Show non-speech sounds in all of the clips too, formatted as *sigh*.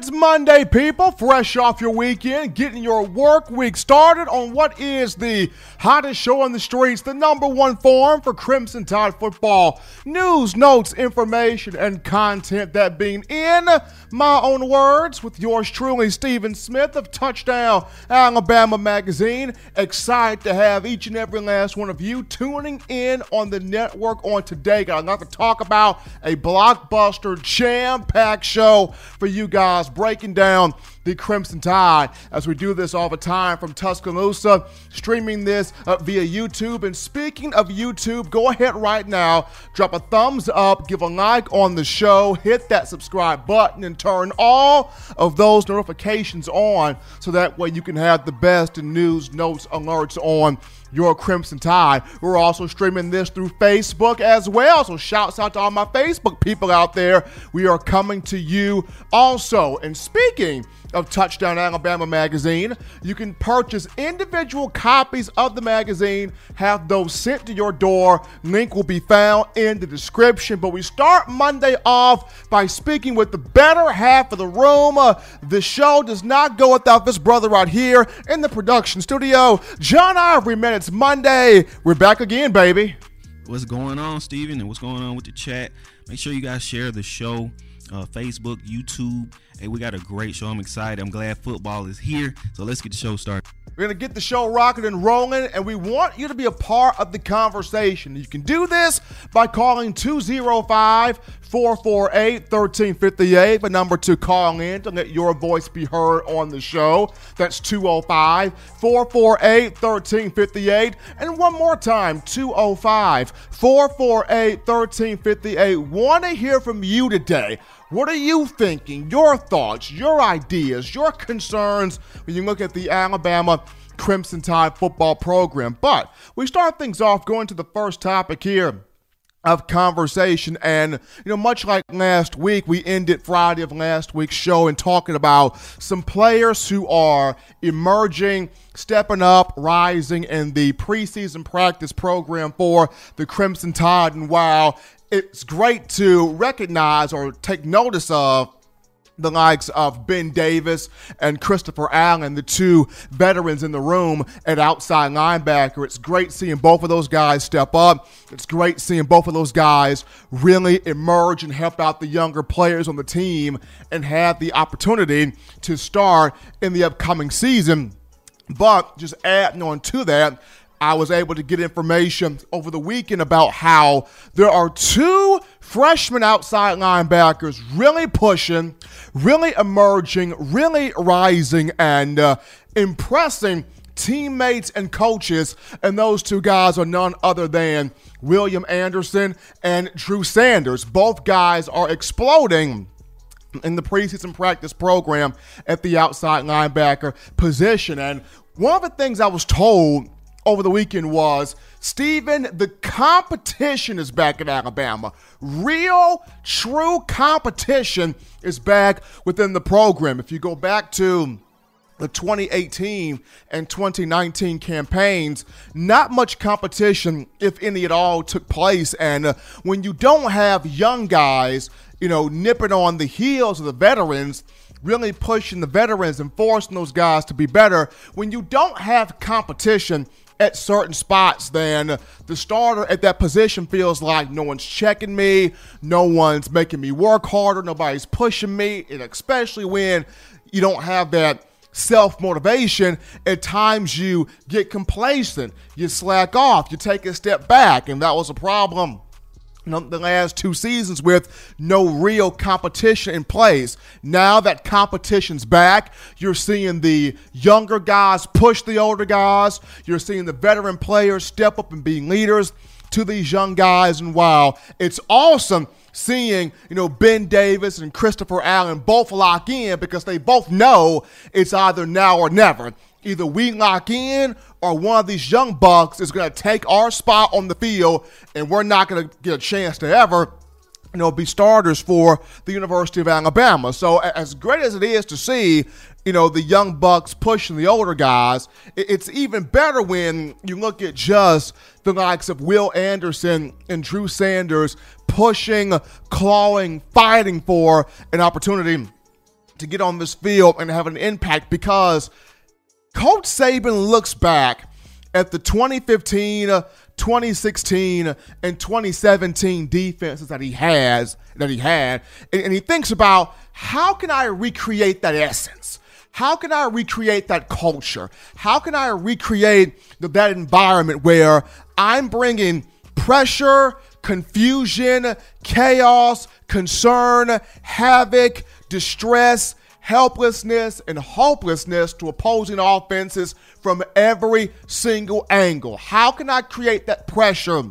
It's Monday, people. Fresh off your weekend, getting your work week started on what is the hottest show on the streets, the number one forum for Crimson Tide football. News, notes, information, and content. That being in my own words, with yours truly, Stephen Smith of Touchdown Alabama Magazine. Excited to have each and every last one of you tuning in on the network on today. Got a lot to talk about. A blockbuster, jam packed show for you guys breaking down the Crimson Tide as we do this all the time from Tuscaloosa, streaming this uh, via YouTube. And speaking of YouTube, go ahead right now, drop a thumbs up, give a like on the show, hit that subscribe button, and turn all of those notifications on so that way you can have the best news, notes, alerts on your Crimson Tide. We're also streaming this through Facebook as well. So shouts out to all my Facebook people out there. We are coming to you also. And speaking of Touchdown Alabama magazine. You can purchase individual copies of the magazine, have those sent to your door. Link will be found in the description. But we start Monday off by speaking with the better half of the room. Uh, the show does not go without this brother right here in the production studio. John Ivory Minutes Monday. We're back again, baby. What's going on, Steven? And what's going on with the chat? Make sure you guys share the show uh, Facebook, YouTube. Hey, we got a great show. I'm excited. I'm glad football is here. So let's get the show started. We're going to get the show rocking and rolling, and we want you to be a part of the conversation. You can do this by calling 205 448 1358, the number to call in to let your voice be heard on the show. That's 205 448 1358. And one more time 205 448 1358. Want to hear from you today. What are you thinking? Your thoughts, your ideas, your concerns when you look at the Alabama Crimson Tide football program. But we start things off going to the first topic here of conversation. And, you know, much like last week, we ended Friday of last week's show and talking about some players who are emerging, stepping up, rising in the preseason practice program for the Crimson Tide. And while it's great to recognize or take notice of the likes of Ben Davis and Christopher Allen, the two veterans in the room at outside linebacker. It's great seeing both of those guys step up. It's great seeing both of those guys really emerge and help out the younger players on the team and have the opportunity to start in the upcoming season. But just adding on to that, I was able to get information over the weekend about how there are two freshman outside linebackers really pushing, really emerging, really rising, and uh, impressing teammates and coaches. And those two guys are none other than William Anderson and Drew Sanders. Both guys are exploding in the preseason practice program at the outside linebacker position. And one of the things I was told over the weekend was Stephen, the competition is back in Alabama. Real, true competition is back within the program. If you go back to the 2018 and 2019 campaigns, not much competition, if any at all, took place. And uh, when you don't have young guys, you know, nipping on the heels of the veterans, really pushing the veterans and forcing those guys to be better, when you don't have competition, at certain spots, then the starter at that position feels like no one's checking me, no one's making me work harder, nobody's pushing me, and especially when you don't have that self motivation, at times you get complacent, you slack off, you take a step back, and that was a problem the last two seasons with no real competition in place. Now that competition's back, you're seeing the younger guys push the older guys. You're seeing the veteran players step up and be leaders to these young guys. And wow, it's awesome seeing, you know, Ben Davis and Christopher Allen both lock in because they both know it's either now or never. Either we lock in or one of these young bucks is going to take our spot on the field and we're not going to get a chance to ever you know, be starters for the University of Alabama. So as great as it is to see, you know, the young bucks pushing the older guys, it's even better when you look at just the likes of Will Anderson and Drew Sanders pushing, clawing, fighting for an opportunity to get on this field and have an impact because Coach Saban looks back at the 2015, uh, 2016, and 2017 defenses that he has that he had, and, and he thinks about how can I recreate that essence? How can I recreate that culture? How can I recreate the, that environment where I'm bringing pressure, confusion, chaos, concern, havoc, distress, helplessness, and hopelessness to opposing offenses from every single angle? How can I create that pressure?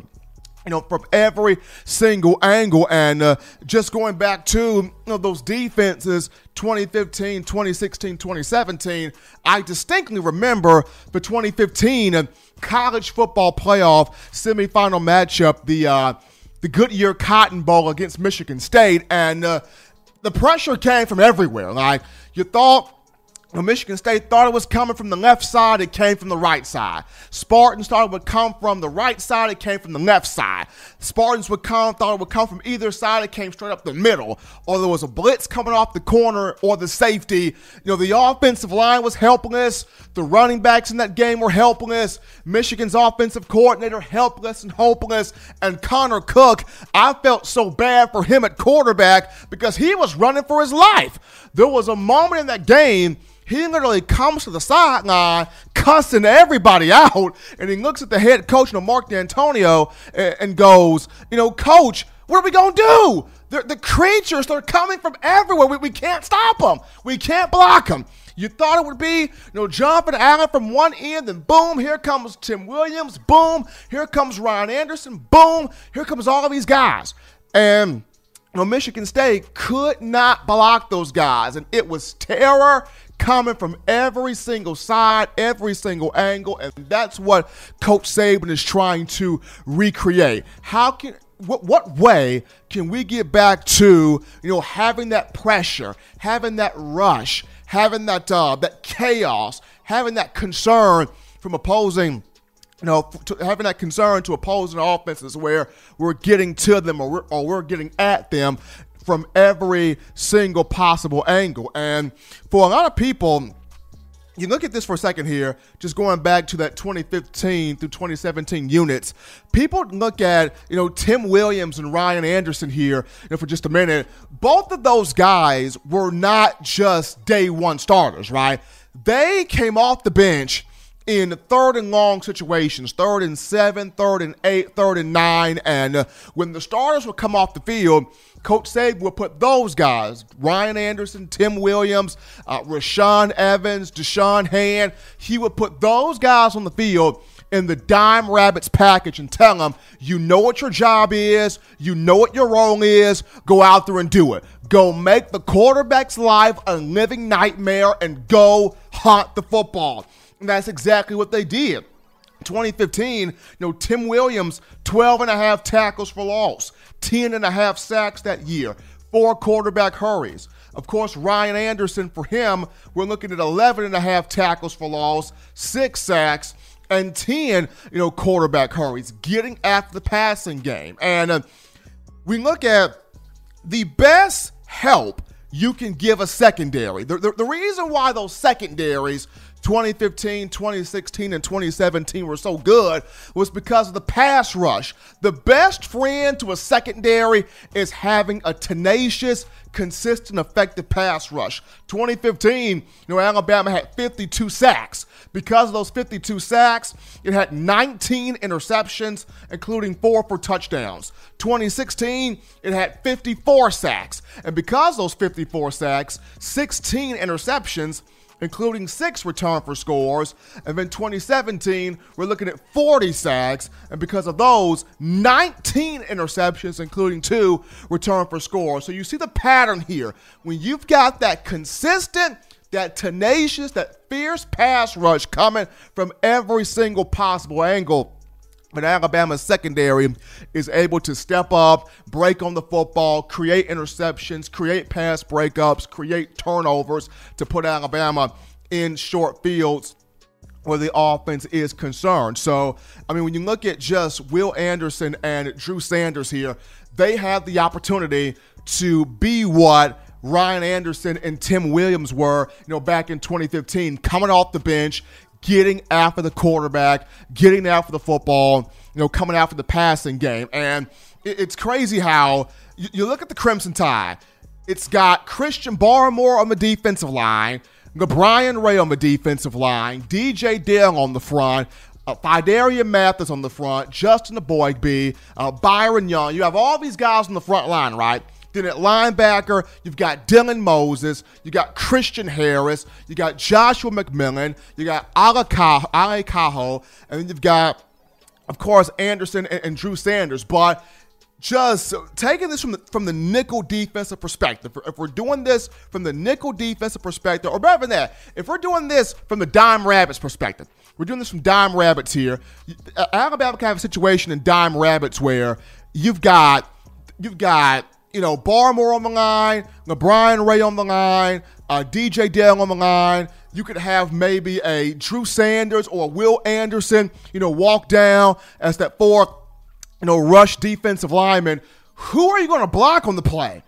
you know, from every single angle. And uh, just going back to you know, those defenses 2015, 2016, 2017, I distinctly remember the 2015 uh, college football playoff semifinal matchup, the, uh, the Goodyear Cotton Bowl against Michigan State. And uh, the pressure came from everywhere. Like, you thought when Michigan State thought it was coming from the left side, it came from the right side. Spartans thought it would come from the right side, it came from the left side. Spartans would come, thought it would come from either side, it came straight up the middle. Or there was a blitz coming off the corner or the safety. You know, the offensive line was helpless. The running backs in that game were helpless. Michigan's offensive coordinator helpless and hopeless. And Connor Cook, I felt so bad for him at quarterback because he was running for his life. There was a moment in that game he literally comes to the sideline, cussing everybody out, and he looks at the head coach, Mark Dantonio, and, goes, you know, coach, what are we going to do? They're, the creatures, they're coming from everywhere. We, we can't stop them. We can't block them. You thought it would be, you know, Jonathan Allen from one end, and boom, here comes Tim Williams, boom, here comes Ryan Anderson, boom, here comes all of these guys. And you know, Michigan State could not block those guys, and it was terror coming from every single side, every single angle, and that's what Coach Saban is trying to recreate. How can what, what way can we get back to you know having that pressure, having that rush, having that uh, that chaos, having that concern from opposing you know, having that concern to opposing offenses where we're getting to them or we're, or we're getting at them from every single possible angle. And for a lot of people, you look at this for a second here, just going back to that 2015 through 2017 units, people look at, you know, Tim Williams and Ryan Anderson here you know, for just a minute. Both of those guys were not just day one starters, right? They came off the bench in third and long situations, third and seven, third and eight, third and nine. And uh, when the starters would come off the field, Coach Saban will put those guys, Ryan Anderson, Tim Williams, uh, Rashaan Evans, Da'Shawn Hand, he would put those guys on the field in the Dime Rabbits package and tell them, you know what your job is, you know what your role is, go out there and do it. Go make the quarterback's life a living nightmare and go hunt the football. And that's exactly what they did. 2015, you know, Tim Williams, 12 and a half tackles for loss, 10 and a half sacks that year, four quarterback hurries. Of course, Ryan Anderson, for him, we're looking at 11 and a half tackles for loss, six sacks, and 10, you know, quarterback hurries, getting after the passing game. And uh, we look at the best help you can give a secondary. The, the, the reason why those secondaries 2015, 2016, and 2017 were so good was because of the pass rush. The best friend to a secondary is having a tenacious, consistent, effective pass rush. 2015, you know, Alabama had 52 sacks. Because of those 52 sacks, it had 19 interceptions, including four for touchdowns. 2016, it had 54 sacks. And because those 54 sacks, 16 interceptions, including six return for scores. And then 2017, we're looking at 40 sacks. And because of those, 19 interceptions, including two return for scores. So you see the pattern here. When you've got that consistent, that tenacious, that fierce pass rush coming from every single possible angle but Alabama's secondary is able to step up, break on the football, create interceptions, create pass breakups, create turnovers to put Alabama in short fields where the offense is concerned. So, I mean, when you look at just Will Anderson and Drew Sanders here, they have the opportunity to be what Ryan Anderson and Tim Williams were, you know, back in 2015, coming off the bench, getting after the quarterback, getting after the football, you know, coming after the passing game. And it's crazy how you, look at the Crimson Tide. It's got Christian Barmore on the defensive line, Brian Ray on the defensive line, DJ Dale on the front, uh, Phidarian Mathis on the front, Justin Eboigbe, uh, Byron Young. You have all these guys on the front line, right? Then at linebacker, you've got Dylan Moses, you got Christian Harris, you got Joshua McMillon, you got Ale Kaho, and then you've got, of course, Anderson and, and Drew Sanders. But just taking this from the, from the nickel defensive perspective, if we're doing this from the nickel defensive perspective, or better than that, if we're doing this from the dime rabbits perspective, we're doing this from dime rabbits here. Uh, Alabama kind of a situation in dime rabbits where you've got you've got you know Barmore on the line, LaBryan Ray on the line, uh, DJ Dale on the line. You could have maybe a Drew Sanders or Will Anderson, you know, walk down as that fourth you know, rush defensive lineman, who are you going to block on the play?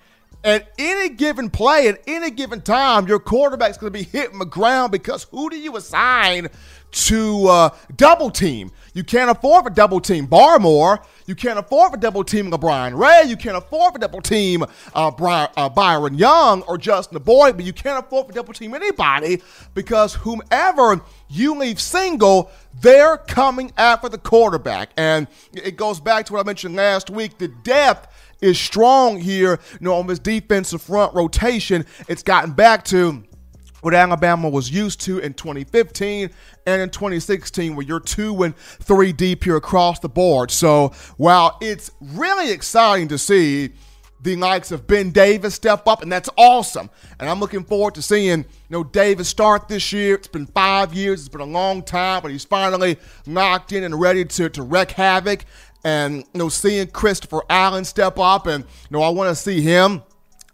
At any given play, at any given time, your quarterback's going to be hitting the ground because who do you assign to uh, double team? You can't afford a double team Barmore. You can't afford a double team LaBryan Ray. You can't afford a double team uh, Brian, uh, Byron Young or Justin Boyd, but you can't afford to double team anybody because whomever you leave single, they're coming after the quarterback. And it goes back to what I mentioned last week the depth is strong here, you know, on this defensive front rotation. It's gotten back to what Alabama was used to in 2015 and in 2016, where you're two and three deep here across the board. So while it's really exciting to see the likes of Ben Davis step up, and that's awesome. And I'm looking forward to seeing you know Davis start this year. It's been five years, it's been a long time, but he's finally locked in and ready to, to wreak havoc. And you know, seeing Christopher Allen step up, and you know, I want to see him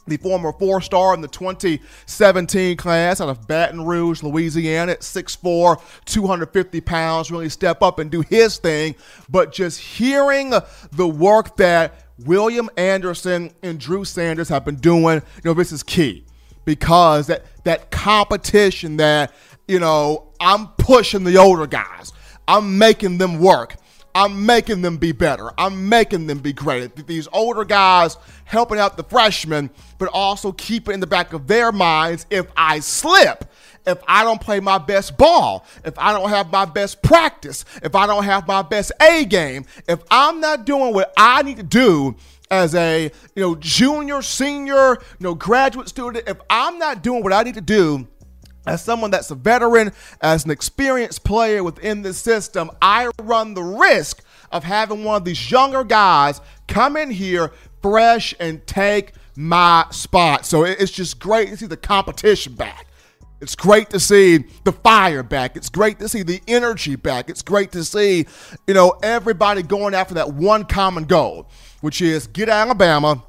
the former four star in the 2017 class out of Baton Rouge, Louisiana, at 6'4, 250 pounds, really step up and do his thing. But just hearing the work that William Anderson and Drew Sanders have been doing, you know, this is key because that that competition that, you know, I'm pushing the older guys. I'm making them work. I'm making them be better. I'm making them be great. These older guys helping out the freshmen, but also keep it in the back of their minds if I slip, if I don't play my best ball, if I don't have my best practice, if I don't have my best A game, if I'm not doing what I need to do as a you know junior, senior, you know graduate student, if I'm not doing what I need to do as someone that's a veteran, as an experienced player within the system, I run the risk of having one of these younger guys come in here fresh and take my spot. So it's just great to see the competition back. It's great to see the fire back. It's great to see the energy back. It's great to see, you know, everybody going after that one common goal, which is get Alabama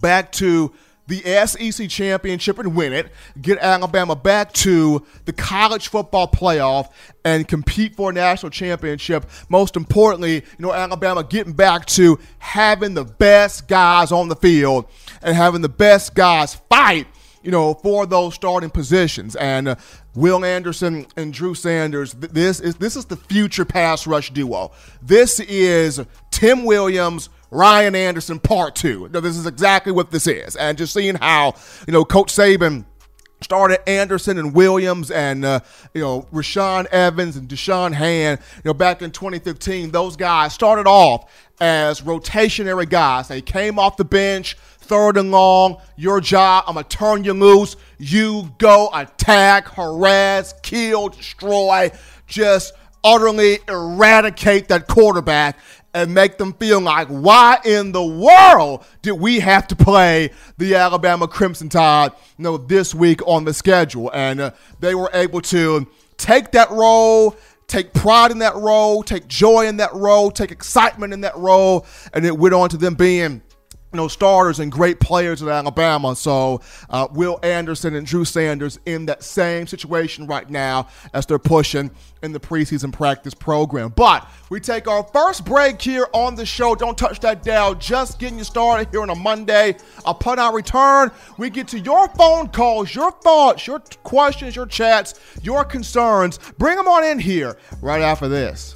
back to the SEC championship and win it, get Alabama back to the college football playoff and compete for a national championship. Most importantly, you know, Alabama getting back to having the best guys on the field and having the best guys fight you know, for those starting positions. And uh, Will Anderson and Drew Sanders, this is this is the future pass rush duo. This is Tim Williams, Ryan Anderson part two. Now, this is exactly what this is. And just seeing how, you know, Coach Saban started Anderson and Williams and uh, you know Rashaan Evans and Da'Shawn Hand. You know, back in 2015, those guys started off as rotationary guys. They came off the bench, third and long. Your job, I'm gonna turn you loose. You go attack, harass, kill, destroy, just utterly eradicate that quarterback and make them feel like, why in the world did we have to play the Alabama Crimson Tide, you know, this week on the schedule? And uh, they were able to take that role, take pride in that role, take joy in that role, take excitement in that role, and it went on to them being you know, starters and great players at Alabama. So uh, Will Anderson and Drew Sanders in that same situation right now as they're pushing in the preseason practice program. But we take our first break here on the show. Don't touch that dial. Just getting you started here on a Monday. Upon our return, we get to your phone calls, your thoughts, your questions, your chats, your concerns. Bring them on in here right after this.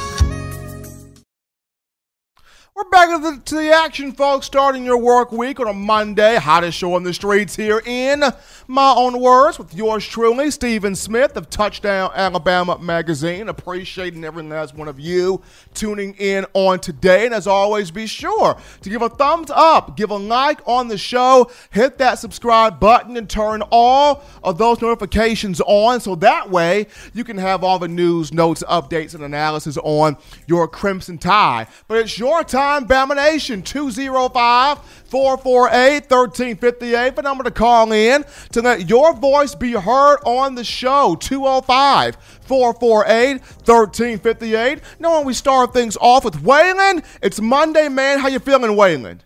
We're back to the, action, folks. Starting your work week on a Monday. Hottest show on the streets here in my own words with yours truly, Stephen Smith of Touchdown Alabama Magazine. Appreciating every last one of you tuning in on today. And as always, be sure to give a thumbs up, give a like on the show, hit that subscribe button, and turn all of those notifications on so that way you can have all the news, notes, updates, and analysis on your Crimson Tide. But it's your time time, Bama Nation, 205 448 1358. The number to call in to let your voice be heard on the show, 205 448 1358. Now, when we start things off with Waylon, it's Monday, man. How you feeling, Waylon?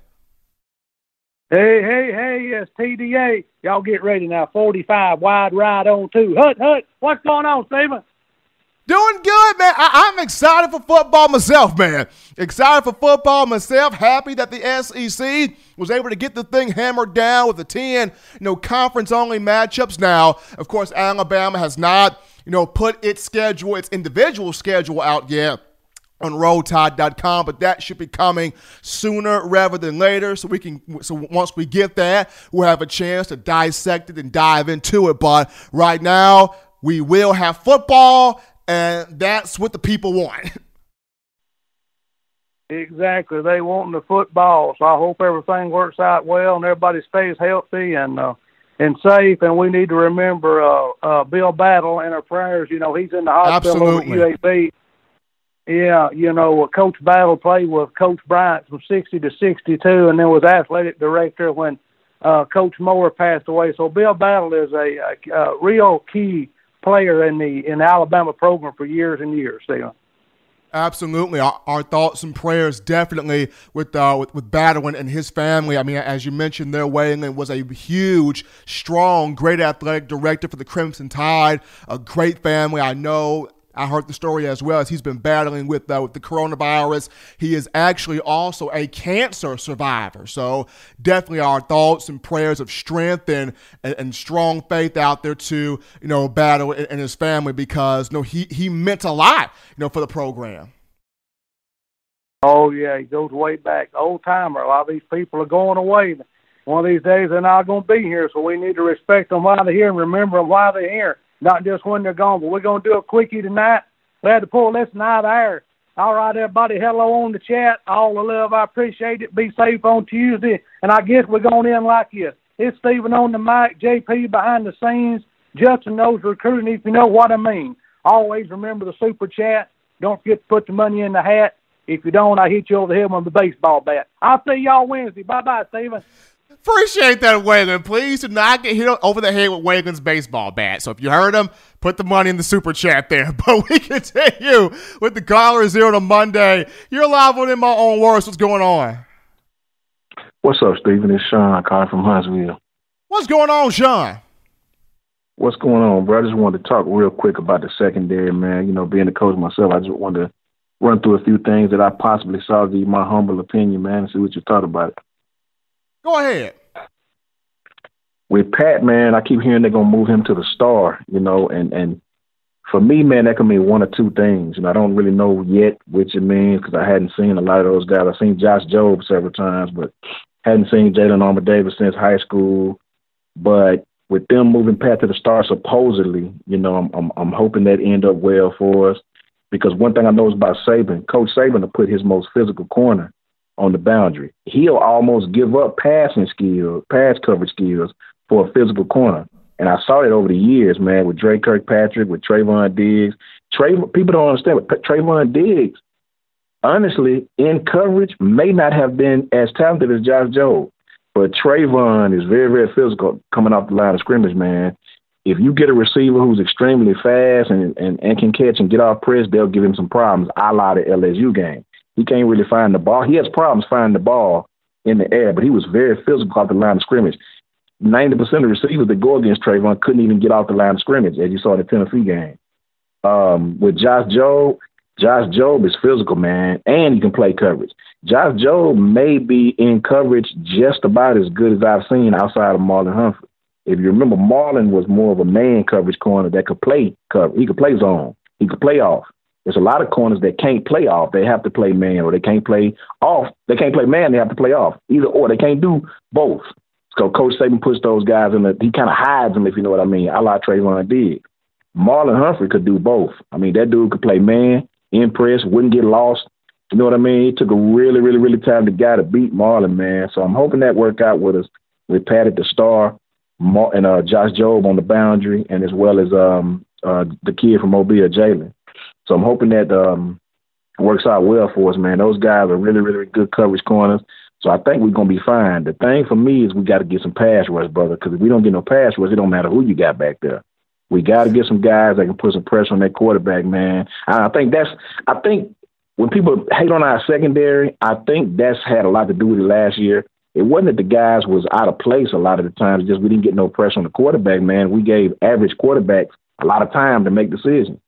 Hey, hey, hey, yes, TDA. Y'all get ready now. 45 wide ride on two. Hut, hut. What's going on, Steven? Doing good, man. I- am excited for football myself, man. Excited for football myself. Happy that the SEC was able to get the thing hammered down with the 10, you know, conference only matchups. Now, of course, Alabama has not, you know, put its schedule, its individual schedule out yet on rolltide.com but that should be coming sooner rather than later so we can so once we get that we'll have a chance to dissect it and dive into it but right now we will have football and that's what the people want. *laughs* Exactly, they want the football. So I hope everything works out well and everybody stays healthy and uh, and safe. And we need to remember uh, uh, Bill Battle in our prayers. You know, he's in the hospital Absolutely. at UAB. Yeah, you know, Coach Battle played with Coach Bryant from 60 to 62, and then was athletic director when uh, Coach Moore passed away. So Bill Battle is a, a, a real key player in the in the Alabama program for years and years. Steven. Absolutely, our, thoughts and prayers definitely with uh, with, with Badwin and his family. I mean, as you mentioned, there Waylon was a huge, strong, great athletic director for the Crimson Tide. A great family. I know I heard the story as well as he's been battling with, uh, with the coronavirus. He is actually also a cancer survivor. So definitely our thoughts and prayers of strength and, and, and strong faith out there to, you know, battle and his family because, you know, he, he meant a lot, you know, for the program. Oh, yeah, he goes way back. Old timer. A lot of these people are going away. One of these days they're not going to be here, so we need to respect them while they're here and remember them while they're here not just when they're gone. But we're going to do a quickie tonight. We had to pull this night there. All right, everybody. Hello on the chat. All the love. I appreciate it. Be safe on Tuesday. And I guess we're going in like this. It's Stephen on the mic, JP behind the scenes, Justin knows recruiting, if you know what I mean. Always remember the super chat. Don't forget to put the money in the hat. If you don't, I hit you over the head with the baseball bat. I'll see y'all Wednesday. Bye bye, Stephen. Appreciate that, Waylon. Please do not get hit over the head with Waylon's baseball bat. So if you heard him, put the money in the super chat there. *laughs* But we continue with the caller zero to Monday. You're live on In My Own Words. What's going on? What's up, Stephen? It's Sean calling from Huntsville. What's going on, Sean? What's going on, bro? I just wanted to talk real quick about the secondary, man. You know, being a coach myself, I just wanted to run through a few things that I possibly saw, give you my humble opinion, man, and see what you thought about it. Go ahead. with Pat, man, I keep hearing they're gonna move him to the star, you know, and and for me, man, that could mean one or two things. And I don't really know yet which it means because I hadn't seen a lot of those guys. I've seen Josh Jobe several times, but hadn't seen Jalyn Armour Davis since high school. But with them moving Pat to the star, supposedly, you know, I'm I'm, I'm hoping that end up well for us. Because one thing I know is about Saban, Coach Saban to put his most physical corner on the boundary. He'll almost give up passing skills, pass coverage skills for a physical corner. And I saw it over the years, man, with Dre Kirkpatrick, with Trevon Diggs. Trey, people don't understand, but Trevon Diggs, honestly, in coverage, may not have been as talented as Josh Jobe. But Trevon is very, very physical coming off the line of scrimmage, man. If you get a receiver who's extremely fast and, and, and can catch and get off press, they'll give him some problems, a la the LSU game. He can't really find the ball. He has problems finding the ball in the air, but he was very physical off the line of scrimmage. 90% of receivers that go against Trevon couldn't even get off the line of scrimmage, as you saw in the Tennessee game. Um, with Josh Jobe, Josh Jobe is physical, man, and he can play coverage. Josh Jobe may be in coverage just about as good as I've seen outside of Marlon Humphrey. If you remember, Marlon was more of a man coverage corner that could play cover. He could play zone. He could play off. There's a lot of corners that can't play off. They have to play man, or they can't play off. They can't play man. They have to play off. Either or. They can't do both. So Coach Saban puts those guys in the. He kind of hides them, if you know what I mean. A la Trevon did. Marlon Humphrey could do both. I mean, that dude could play man, impress, wouldn't get lost. You know what I mean? It took a really, really, really talented guy to beat Marlon, man. So I'm hoping that worked out with us. With at the star, and uh, Josh Jobe on the boundary, and as well as um, uh, the kid from Mobile, Jalyn. So I'm hoping that um, works out well for us, man. Those guys are really, really good coverage corners. So I think we're gonna be fine. The thing for me is we got to get some pass rush, brother. Because if we don't get no pass rush, it don't matter who you got back there. We got to get some guys that can put some pressure on that quarterback, man. I think that's. I think when people hate on our secondary, I think that's had a lot to do with it last year. It wasn't that the guys was out of place a lot of the times. Just we didn't get no pressure on the quarterback, man. We gave average quarterbacks a lot of time to make decisions.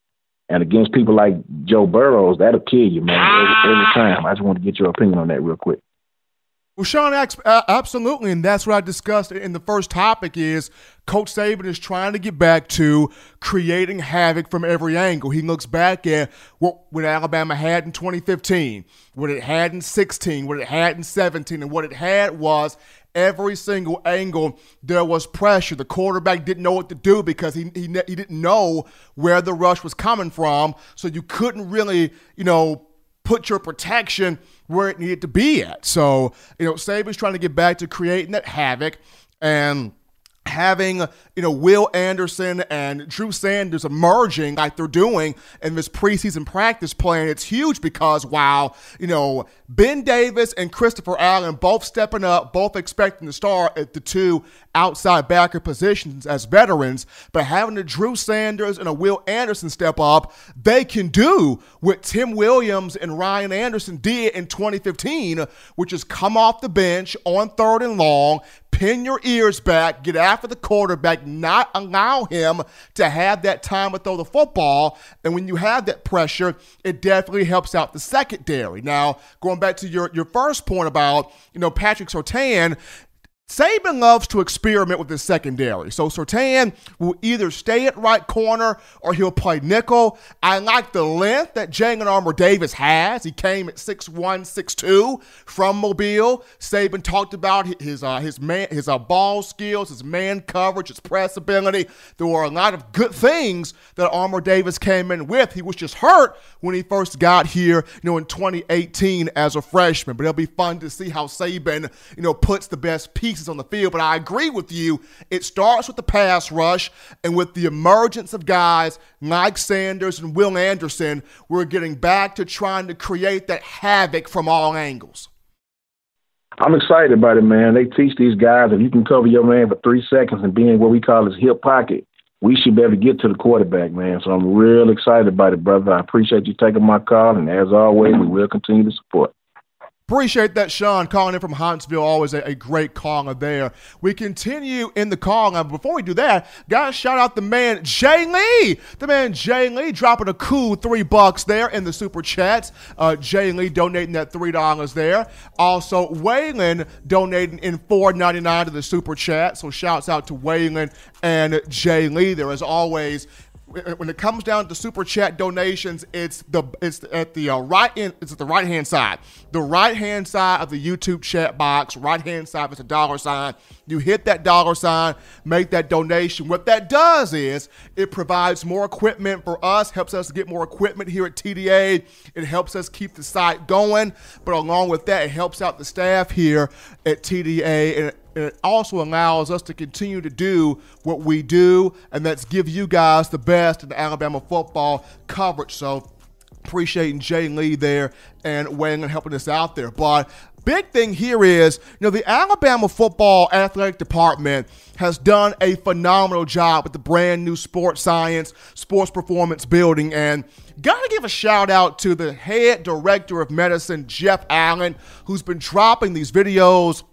And against people like Joe Burrows, that'll kill you, man, every, every ah. time. I just want to get your opinion on that real quick. Well, Sean, uh, absolutely, and that's what I discussed in the first topic. Is Coach Saban is trying to get back to creating havoc from every angle. He looks back at what, what Alabama had in 2015, what it had in 16, what it had in 17, and what it had was every single angle there was pressure. The quarterback didn't know what to do because he, he, he didn't know where the rush was coming from, so you couldn't really, you know, put your protection where it needed to be at. So, you know, Saban's trying to get back to creating that havoc and having you know Will Anderson and Drew Sanders emerging like they're doing in this preseason practice plan, it's huge because while you know Ben Davis and Christopher Allen both stepping up, both expecting to start at the two outside backer positions as veterans, but having a Drew Sanders and a Will Anderson step up, they can do what Tim Williams and Ryan Anderson did in 2015, which is come off the bench on third and long, pin your ears back, get after the quarterback, not allow him to have that time to throw the football. And when you have that pressure, it definitely helps out the secondary. Now, going back to your, your first point about, you know, Patrick Surtain, Saban loves to experiment with his secondary. So Surtain will either stay at right corner or he'll play nickel. I like the length that Jalyn Armour Davis has. He came at 6'1", 6'2", from Mobile. Saban talked about his uh, his man his uh, ball skills, his man coverage, his press ability. There were a lot of good things that Armour Davis came in with. He was just hurt when he first got here, you know, in 2018 as a freshman. But it'll be fun to see how Saban, you know, puts the best piece pieces on the field. But I agree with you. It starts with the pass rush and with the emergence of guys like Sanders and Will Anderson. We're getting back to trying to create that havoc from all angles. I'm excited about it, man. They teach these guys if you can cover your man for three seconds and be in what we call his hip pocket, we should be able to get to the quarterback, man. So I'm real excited about it, brother. I appreciate you taking my call, and as always, we will continue to support. Appreciate that, Sean, calling in from Huntsville. Always a, a great caller there. We continue in the call. Now, before we do that, gotta shout out the man Jay Lee. The man Jay Lee dropping a cool three bucks there in the super chats. Uh, Jay Lee donating that three dollars there. Also, Waylon donating in four ninety nine to the super chat. So shouts out to Waylon and Jay Lee there as always when it comes down to super chat donations, it's the it's at the uh, right end. It's at the right hand side. The right hand side of the YouTube chat box. Right hand side is a dollar sign. You hit that dollar sign, make that donation. What that does is it provides more equipment for us, helps us get more equipment here at TDA. It helps us keep the site going, but along with that, it helps out the staff here at TDA and and it also allows us to continue to do what we do, and that's give you guys the best in the Alabama football coverage. So appreciating Jay Lee there and Waylon and helping us out there. But big thing here is, you know, the Alabama football athletic department has done a phenomenal job with the brand new sports science, sports performance building, and gotta give a shout out to the head director of medicine, Jeff Allen, who's been dropping these videos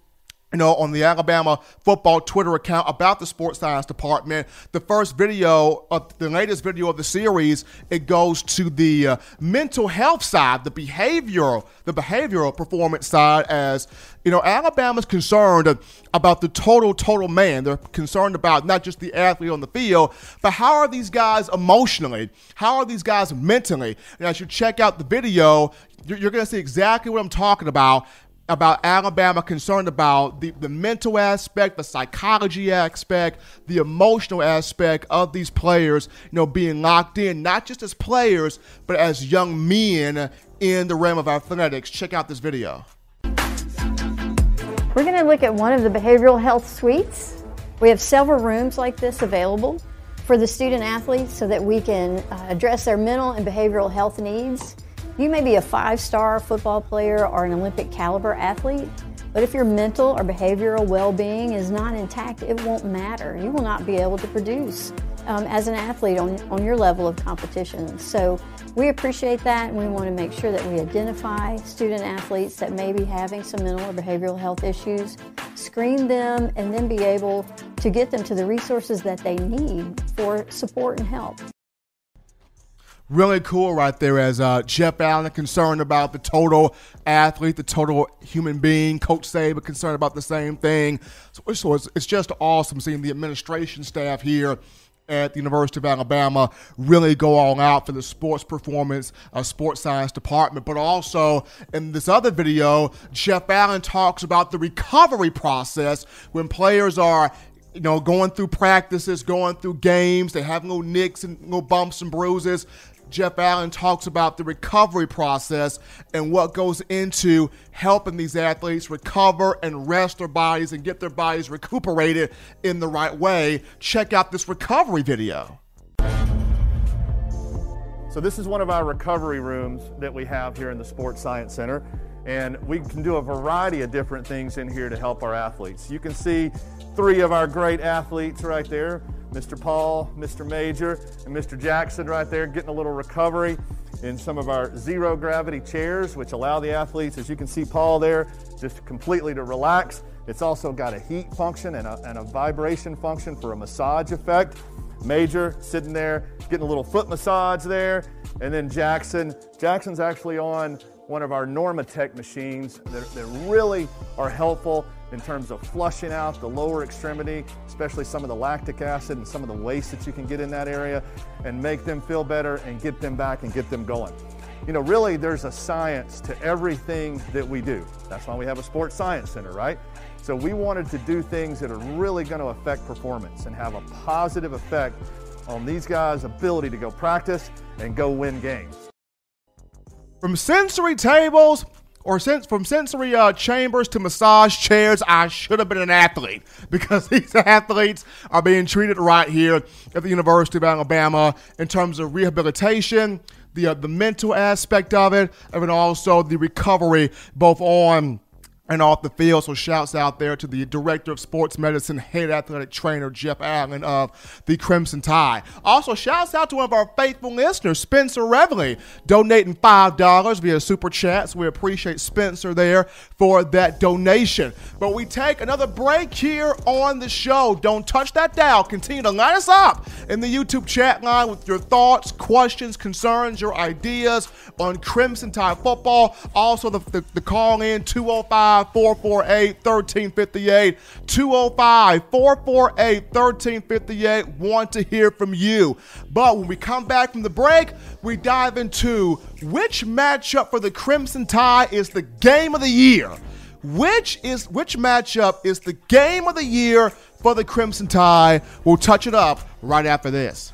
you know, on the Alabama football Twitter account about the sports science department. The first video, of the latest video of the series, it goes to the uh, mental health side, the behavioral, the behavioral performance side. As you know, Alabama's concerned about the total, total man. They're concerned about not just the athlete on the field, but how are these guys emotionally? How are these guys mentally? And as you check out the video, you're, you're going to see exactly what I'm talking about about Alabama concerned about the, the mental aspect, the psychology aspect, the emotional aspect of these players, you know, being locked in, not just as players, but as young men in the realm of athletics. Check out this video. We're going to look at one of the behavioral health suites. We have several rooms like this available for the student athletes so that we can uh, address their mental and behavioral health needs. You may be a five star football player or an Olympic caliber athlete, but if your mental or behavioral well being is not intact, it won't matter. You will not be able to produce um, as an athlete on, on your level of competition. So we appreciate that and we want to make sure that we identify student athletes that may be having some mental or behavioral health issues, screen them, and then be able to get them to the resources that they need for support and help really cool right there as uh, Jeff Allen concerned about the total athlete, the total human being. Coach Saban concerned about the same thing. So, so it's, it's, just awesome seeing the administration staff here at the University of Alabama really go all out for the sports performance, uh, sports science department. But also in this other video, Jeff Allen talks about the recovery process when players are you know, going through practices, going through games, they have little nicks and little bumps and bruises. Jeff Allen talks about the recovery process and what goes into helping these athletes recover and rest their bodies and get their bodies recuperated in the right way. Check out this recovery video. So, this is one of our recovery rooms that we have here in the Sports Science Center. And we can do a variety of different things in here to help our athletes. You can see three of our great athletes right there. Mr. Paul, Mr. Major, and Mr. Jackson right there getting a little recovery in some of our zero gravity chairs, which allow the athletes, as you can see Paul there, just completely to relax. It's also got a heat function and a, and a vibration function for a massage effect. Major sitting there getting a little foot massage there. And then Jackson, Jackson's actually on one of our NormaTec machines that, that really are helpful in terms of flushing out the lower extremity, especially some of the lactic acid and some of the waste that you can get in that area, and make them feel better and get them back and get them going. You know, really, there's a science to everything that we do. That's why we have a sports science center, right? So we wanted to do things that are really going to affect performance and have a positive effect on these guys' ability to go practice and go win games. From sensory tables or since from sensory uh, chambers to massage chairs, I should have been an athlete. *laughs* Because these *laughs* athletes are being treated right here at the University of Alabama in terms of rehabilitation, the uh, the mental aspect of it, and then also the recovery, both on and off the field. So shouts out there to the director of sports medicine, head athletic trainer Jeff Allen of the Crimson Tide. Also, shouts out to one of our faithful listeners, Spencer Reveley, donating five dollars via super chats. We appreciate Spencer there for that donation. But we take another break here on the show. Don't touch that dial. Continue to line us up in the YouTube chat line with your thoughts, questions, concerns, your ideas on Crimson Tide football. Also, the, the, the call in 205. 448 1358. 205 448 1358. Want to hear from you. But when we come back from the break, we dive into which matchup for the Crimson Tide is the game of the year. Which is which matchup is the game of the year for the Crimson Tide? We'll touch it up right after this.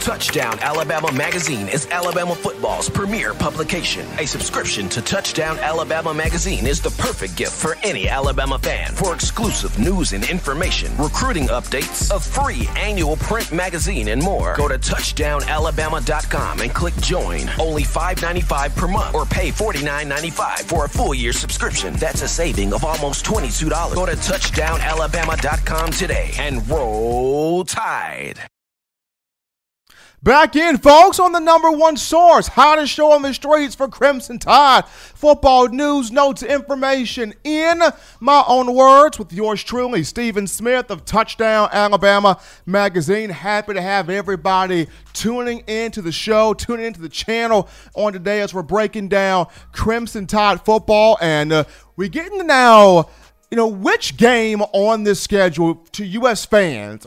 Touchdown Alabama Magazine is Alabama football's premier publication. A subscription to Touchdown Alabama Magazine is the perfect gift for any Alabama fan. For exclusive news and information, recruiting updates, a free annual print magazine, and more, go to touchdownalabama.com and click join. Only $5.95 per month or pay $49.95 for a full year subscription. That's a saving of almost $22. Go to touchdownalabama.com today and roll tide. Back in, folks, on the number one source, hottest show on the streets for Crimson Tide. Football news, notes, information in my own words with yours truly, Stephen Smith of Touchdown Alabama Magazine. Happy to have everybody tuning into the show, tuning into the channel on today as we're breaking down Crimson Tide football. And uh, we get into now you know, which game on this schedule to U.S. fans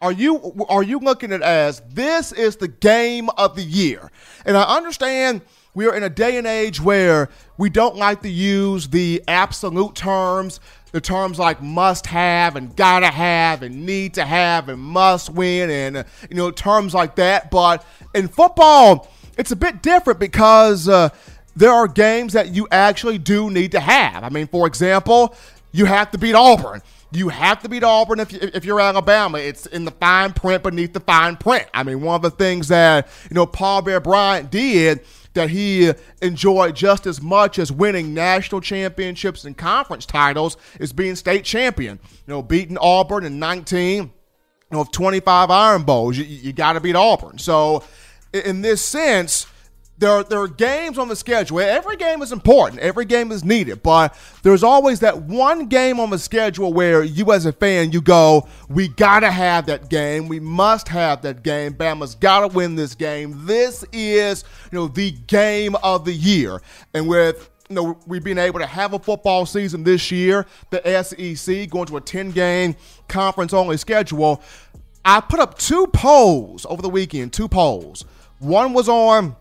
are you are you looking at as this is the game of the year? And I understand we are in a day and age where we don't like to use the absolute terms, the terms like must have and gotta have and need to have and must win and you know terms like that. But in football, it's a bit different because uh, there are games that you actually do need to have. I mean, for example, you have to beat Auburn. You have to beat Auburn if, you, if you're Alabama. It's in the fine print beneath the fine print. I mean, one of the things that, you know, Paul Bear Bryant did that he enjoyed just as much as winning national championships and conference titles is being state champion. You know, beating Auburn in 19 you know, of 25 Iron Bowls. You, you got to beat Auburn. So, in this sense, there are, there are games on the schedule. Every game is important. Every game is needed. But there's always that one game on the schedule where you, as a fan, you go, we got to have that game. We must have that game. Bama's got to win this game. This is, you know, the game of the year. And with you know, we've been able to have a football season this year, the SEC going to a 10 game conference only schedule. I put up two polls over the weekend, two polls. One was on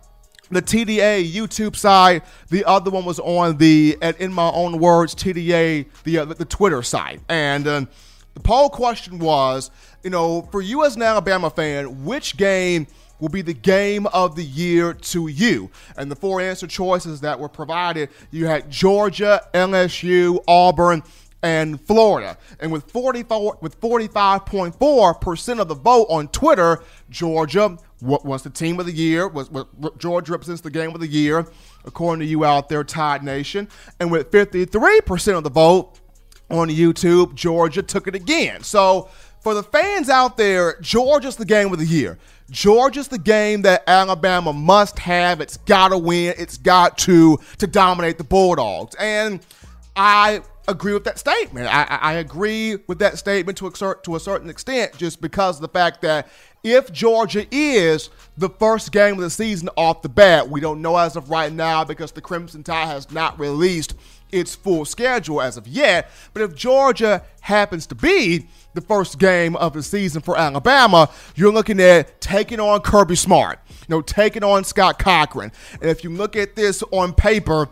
the TDA YouTube side. The other one was on the, in my own words, TDA, the uh, the Twitter side. And uh, the poll question was, you know, for you as an Alabama fan, which game will be the game of the year to you? And the four answer choices that were provided, you had Georgia, LSU, Auburn, and Florida. And with 44 with 45.4% of the vote on Twitter, Georgia was the team of the year. Was, Georgia represents the game of the year, according to you out there, Tide Nation. And with 53% of the vote on YouTube, Georgia took it again. So for the fans out there, Georgia's the game of the year. Georgia's the game that Alabama must have. It's got to win. It's got to to dominate the Bulldogs. And I agree with that statement. I, I agree with that statement to a, to a certain extent, just because of the fact that if Georgia is the first game of the season off the bat, we don't know as of right now because the Crimson Tide has not released its full schedule as of yet. But if Georgia happens to be the first game of the season for Alabama, you're looking at taking on Kirby Smart, you know, taking on Scott Cochran. And if you look at this on paper,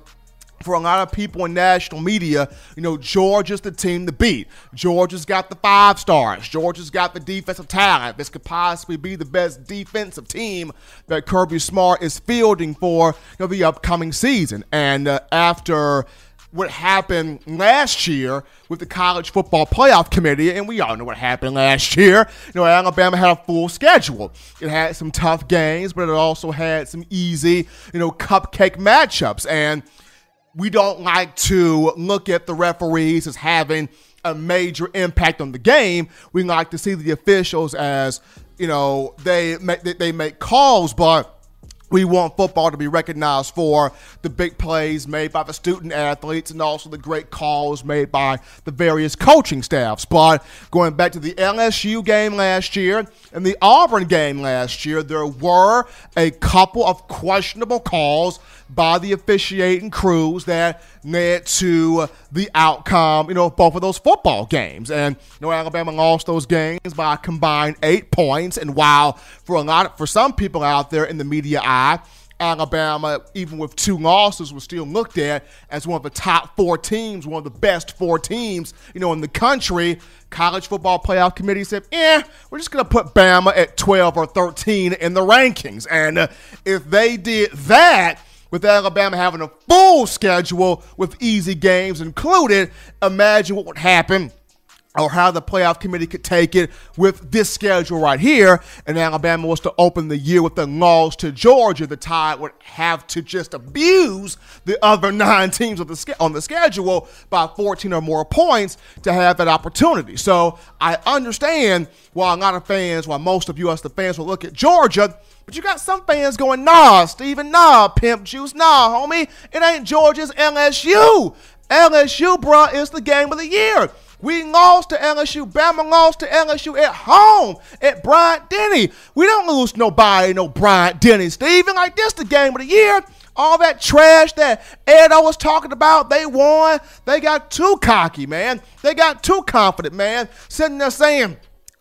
for a lot of people in national media, you know, Georgia's the team to beat. Georgia's got the five stars. Georgia's got the defensive talent. This could possibly be the best defensive team that Kirby Smart is fielding for you know, the upcoming season. And uh, after what happened last year with the college football playoff committee, and we all know what happened last year. You know, Alabama had a full schedule. It had some tough games, but it also had some easy, you know, cupcake matchups. And we don't like to look at the referees as having a major impact on the game. We like to see the officials as, you know, they make, they make calls, but we want football to be recognized for the big plays made by the student athletes and also the great calls made by the various coaching staffs. But going back to the LSU game last year and the Auburn game last year, there were a couple of questionable calls by the officiating crews that led to the outcome, you know, both of those football games. And you know, Alabama lost those games by a combined eight points. And while for a lot, of, for some people out there in the media eye, Alabama, even with two losses, was still looked at as one of the top four teams, one of the best four teams, you know, in the country. College Football Playoff Committee said, "Eh, we're just going to put Bama at 12 or 13 in the rankings." And uh, if they did that, with Alabama having a full schedule with easy games included, imagine what would happen or how the playoff committee could take it with this schedule right here. And Alabama was to open the year with a loss to Georgia. The Tide would have to just abuse the other *laughs* nine teams the on the schedule by 14 or more points to have that opportunity. So I understand why a lot of fans, why most of you as the fans will look at Georgia but you got some fans going, nah, Steven, nah, pimp juice, nah, homie. It ain't Georgia's LSU. LSU, bruh, is the game of the year. We lost to LSU. Bama lost to LSU at home at Bryant Denny. We don't lose nobody, no Bryant Denny, Steven. Like this, the game of the year. All that trash that Ed O was talking about, they won. They got too cocky, man. They got too confident, man. Sitting there saying,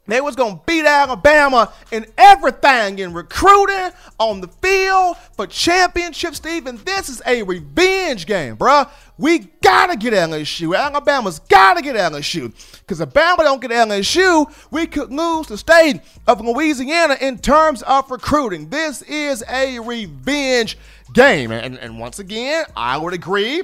they was gonna beat Alabama in everything in recruiting, on the field, for championship, Stephen. This is a revenge game, bruh. We gotta get LSU. Alabama's gotta get LSU. Because if Bama don't get LSU, we could lose the state of Louisiana in terms of recruiting. This is a revenge game. And, and once again, I would agree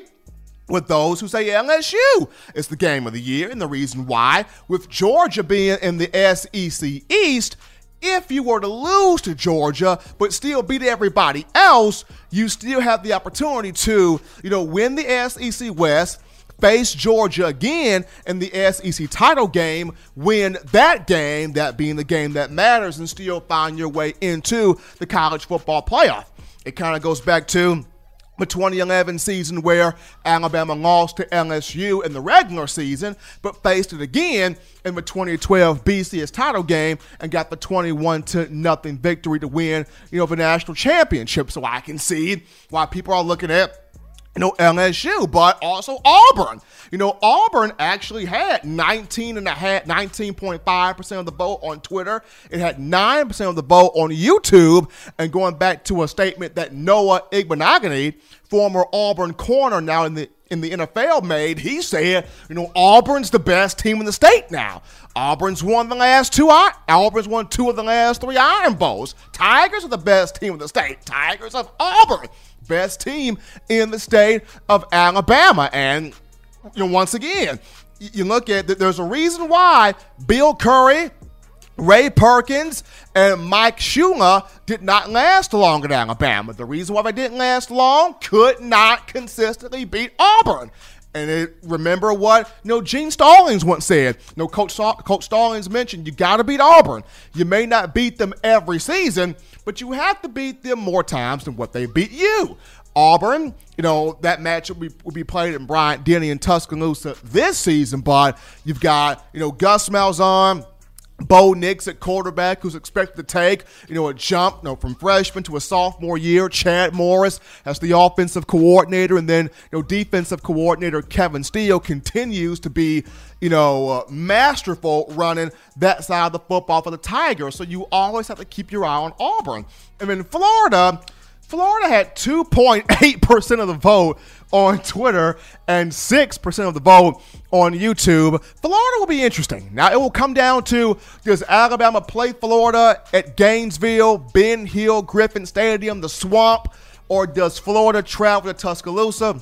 with those who say LSU is the game of the year. And the reason why, with Georgia being in the SEC East, if you were to lose to Georgia but still beat everybody else, you still have the opportunity to, you know, win the SEC West, face Georgia again in the SEC title game, win that game, that being the game that matters, and still find your way into the college football playoff. It kind of goes back to the 2011 season where Alabama lost to LSU in the regular season, but faced it again in the 2012 BCS title game and got the 21 to nothing victory to win, you know, the national championship. So I can see why people are looking at you know, LSU, but also Auburn. You know, Auburn actually had 19 and a half, 19.5% of the vote on Twitter. It had 9% of the vote on YouTube. And going back to a statement that Noah Igbinoghene, former Auburn corner now in the in the NFL made, he said, you know, Auburn's the best team in the state now. Auburn's won the last two. Auburn's won two of the last three Iron Bowls. Tigers are the best team in the state. Tigers of Auburn best team in the state of Alabama. And you know, once again, you look at that. There's a reason why Bill Curry, Ray Perkins, and Mike Shula did not last long at Alabama. The reason why they didn't last long could not consistently beat Auburn. And it, remember what you know Gene Stallings once said. You know, Coach Coach Stallings mentioned you got to beat Auburn. You may not beat them every season, but you have to beat them more times than what they beat you. Auburn, you know, that match will be, will be played in Bryant Denny and Tuscaloosa this season, but you've got, you know, Gus Malzahn, Bo Nix at quarterback, who's expected to take, you know, a jump, you know, from freshman to a sophomore year. Chad Morris as the offensive coordinator, and then, you know, defensive coordinator Kevin Steele continues to be, you know, uh, masterful running that side of the football for the Tigers. So you always have to keep your eye on Auburn. And then Florida, Florida had 2.8% of the vote on Twitter and 6% of the vote on YouTube. Florida will be interesting. Now, it will come down to does Alabama play Florida at Gainesville, Ben Hill, Griffin Stadium, the swamp, or does Florida travel to Tuscaloosa?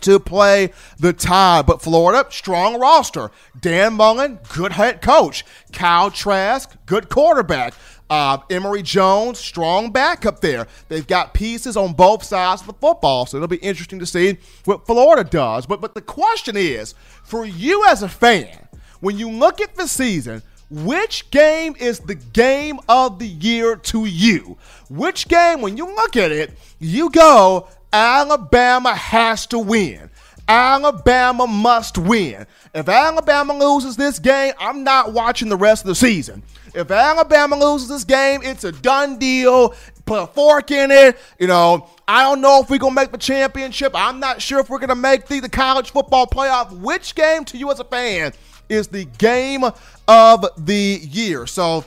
to play the Tide. But Florida, strong roster. Dan Mullen, good head coach. Kyle Trask, good quarterback. Uh, Emory Jones, strong backup there. They've got pieces on both sides of the football, so it'll be interesting to see what Florida does. But but the question is, for you as a fan, when you look at the season, which game is the game of the year to you? Which game, when you look at it, you go, Alabama has to win. Alabama must win. If Alabama loses this game, I'm not watching the rest of the season. If Alabama loses this game, it's a done deal. Put a fork in it. You know, I don't know if we're going to make the championship. I'm not sure if we're going to make the, the college football playoff. Which game to you as a fan is the game of the year? So,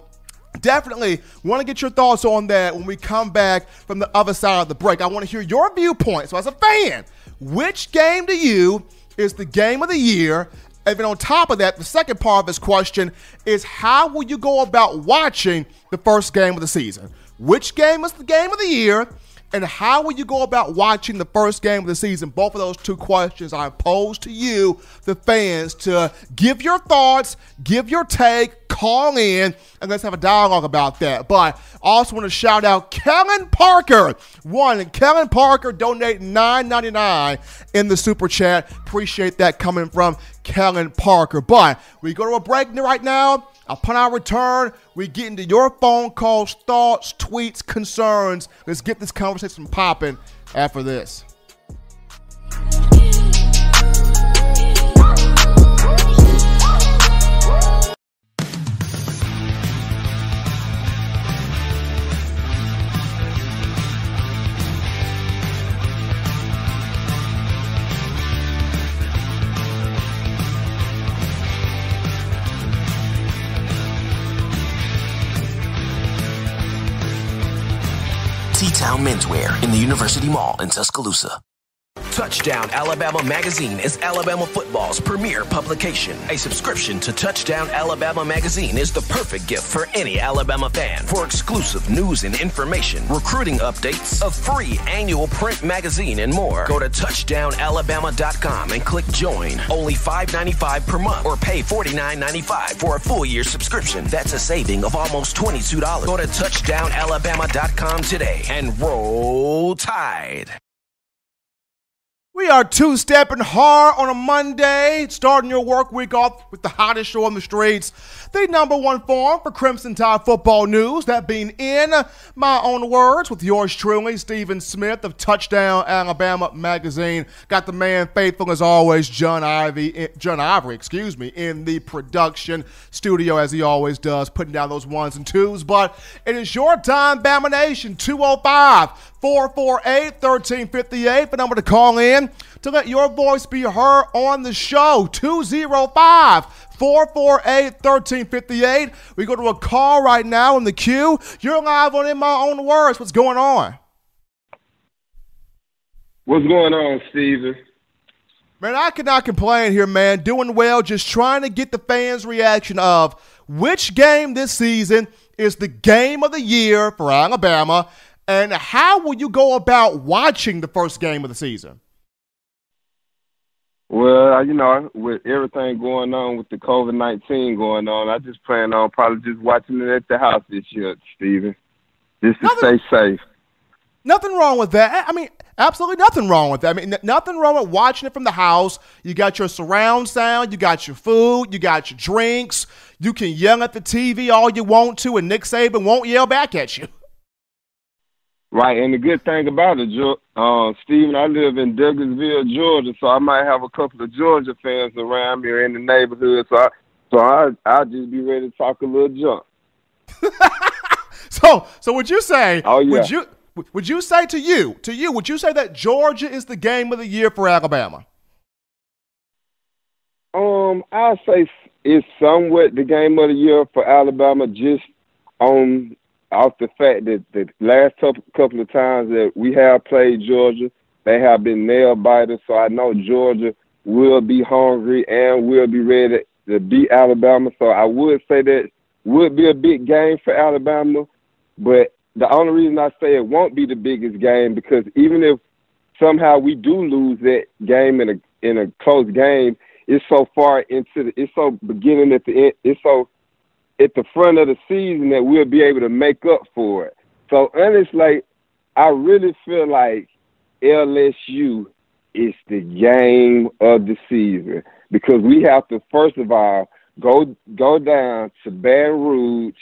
definitely want to get your thoughts on that when we come back from the other side of the break. I want to hear your viewpoint. So, as a fan, which game to you is the game of the year? And then on top of that, the second part of this question is how will you go about watching the first game of the season? Which game is the game of the year? And how will you go about watching the first game of the season? Both of those two questions I pose to you, the fans, to give your thoughts, give your take, call in, and let's have a dialogue about that. But I also want to shout out Kellen Parker. One, Kellen Parker donate $9.99 in the super chat. Appreciate that coming from Kellen Parker. But we go to a break right now. Upon our return, we get into your phone calls, thoughts, tweets, concerns. Let's get this conversation popping after this. T-Town Menswear in the University Mall in Tuscaloosa. Touchdown Alabama Magazine is Alabama football's premier publication. A subscription to Touchdown Alabama Magazine is the perfect gift for any Alabama fan. For exclusive news and information, recruiting updates, a free annual print magazine, and more, go to touchdownalabama.com and click join. Only $5.95 per month or pay $49.95 for a full year subscription. That's a saving of almost $22. Go to touchdownalabama.com today and roll tide. We are two stepping hard on a Monday, starting your work week off with the hottest show on the streets, the number one form for Crimson Tide football news. That being in my own words, with yours truly, Stephen Smith of Touchdown Alabama Magazine. Got the man faithful as always, John Ivy, eh, John Ivory, excuse me, in the production studio as he always does, putting down those ones and twos. But it is your time, Bama Nation, 205 448 1358, the number to call in to let your voice be heard on the show. 205 448 1358. We go to a call right now in the queue. You're live on In My Own Words. What's going on? What's going on, Steven? Man, I cannot complain here, man. Doing well, just trying to get the fans' reaction of which game this season is the game of the year for Alabama, and how will you go about watching the first game of the season? Well, you know, with everything going on with the COVID nineteen going on, I just plan on probably just watching it at the house this year, Steven. Just to nothing, stay safe. Nothing wrong with that. I mean, absolutely nothing wrong with that. I mean, n- nothing wrong with watching it from the house. You got your surround sound, you got your food, you got your drinks. You can yell at the TV all you want to, and Nick Saban won't yell back at you. Right, and the good thing about it, uh, Steven, I live in Douglasville, Georgia, so I might have a couple of Georgia fans around me or in the neighborhood. So, I, so I, I'll just be ready to talk a little junk. *laughs* so, so would you say? Oh yeah. Would you would you say to you to you? Would you say that Georgia is the game of the year for Alabama? Um, I say it's somewhat the game of the year for Alabama, just on off the fact that the last couple of times that we have played Georgia, They have been nail biters, so I know Georgia will be hungry and will be ready to beat Alabama. So I would say that would be a big game for Alabama, but the only reason I say it won't be the biggest game because even if somehow we do lose that game in a in a close game, it's so far into the it's so beginning at the end it's so at the front of the season that we'll be able to make up for it. So honestly, I really feel like LSU is the game of the season because we have to first of all go go down to Baton Rouge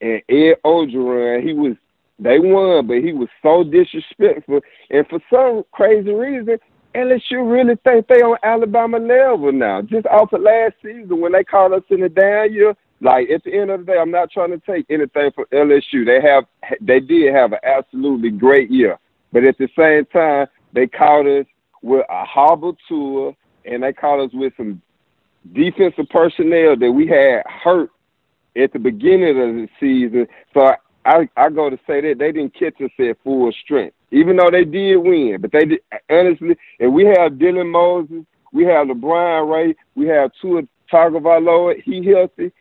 and Ed Orgeron. He was they won, but he was so disrespectful, and for some crazy reason, LSU really think they on Alabama level now. Just off of last season when they caught us in the down year. Like at the end of the day, I'm not trying to take anything from LSU. They have they did have an absolutely great year, but at the same time, they caught us with a horrible tour, and they caught us with some defensive personnel that we had hurt at the beginning of the season. So I, I go to say that they didn't catch us at full strength, even though they did win. But they did honestly, and we have Dylan Moses, we have LaBryan Ray, we have Tua Tagovailoa. He healthy.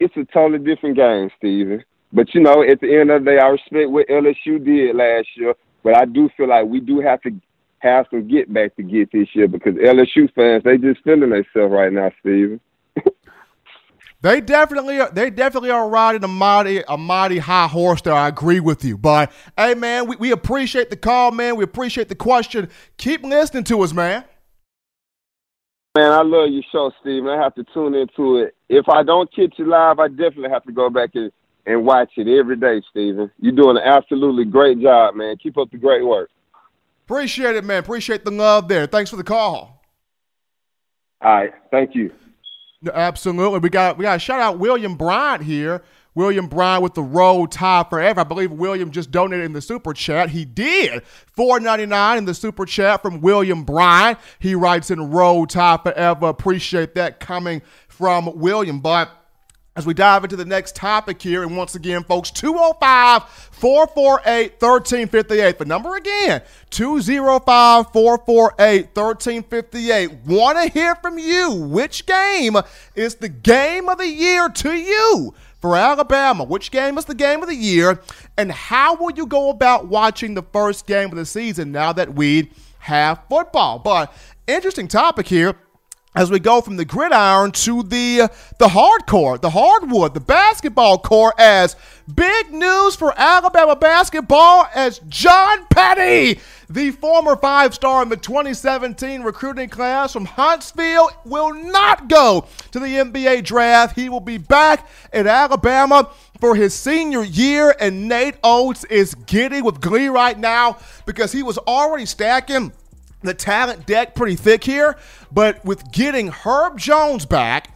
It's a totally different game, Steven. But you know, at the end of the day, I respect what LSU did last year. But I do feel like we do have to have some get back to get this year because LSU fans they just feeling themselves right now, Steven. *laughs* They definitely are. They definitely are riding a mighty, a mighty high horse. There, I agree with you. But hey, man, we, we appreciate the call, man. We appreciate the question. Keep listening to us, man. Man, I love your show, Steven. I have to tune into it. If I don't catch you live, I definitely have to go back and, and watch it every day, Steven. You're doing an absolutely great job, man. Keep up the great work. Appreciate it, man. Appreciate the love there. Thanks for the call. All right. Thank you. Absolutely. We got we got to shout out William Bryant here. William Bryant with the road tie forever. I believe William just donated in the super chat. He did. Four ninety nine in the super chat from William Bryant. He writes in road tie forever. Appreciate that coming from William. But as we dive into the next topic here, and once again, folks, 205 448 1358. The number again, 205 448 1358. Want to hear from you. Which game is the game of the year to you? For Alabama, which game is the game of the year? And how will you go about watching the first game of the season now that we have football? But interesting topic here as we go from the gridiron to the the hardcore, the hardwood, the basketball court as big news for Alabama basketball as John Petty, the former five-star in the 2017 recruiting class from Huntsville, will not go to the NBA draft. He will be back at Alabama for his senior year, and Nate Oats is giddy with glee right now because he was already stacking – the talent deck pretty thick here, but with getting Herb Jones back,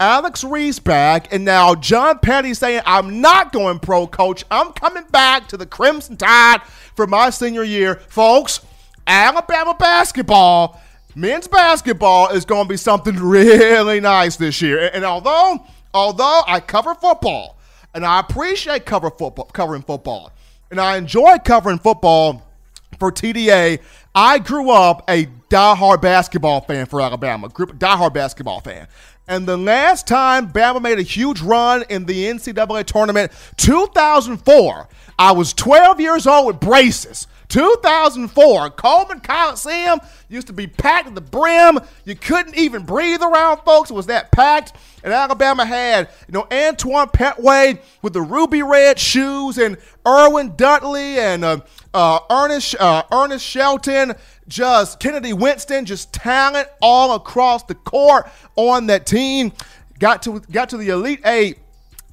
Alex Reese back, and now John Petty saying, I'm not going pro, coach. I'm coming back to the Crimson Tide for my senior year. Folks, Alabama basketball, men's basketball is going to be something really nice this year. And although, although I cover football, and I appreciate cover football, covering football, and I enjoy covering football for TDA I grew up a diehard basketball fan for Alabama, group diehard basketball fan. And the last time Bama made a huge run in the NCAA tournament, 2004, I was 12 years old with braces. 2004, Coleman Coliseum used to be packed to the brim. You couldn't even breathe around folks. It was that packed. And Alabama had, you know, Antoine Pettway with the ruby red shoes and Erwin Dudley and uh, uh, Earnest uh, Earnest Shelton, just Kennedy Winston, just talent all across the court on that team. Got to got to the Elite Eight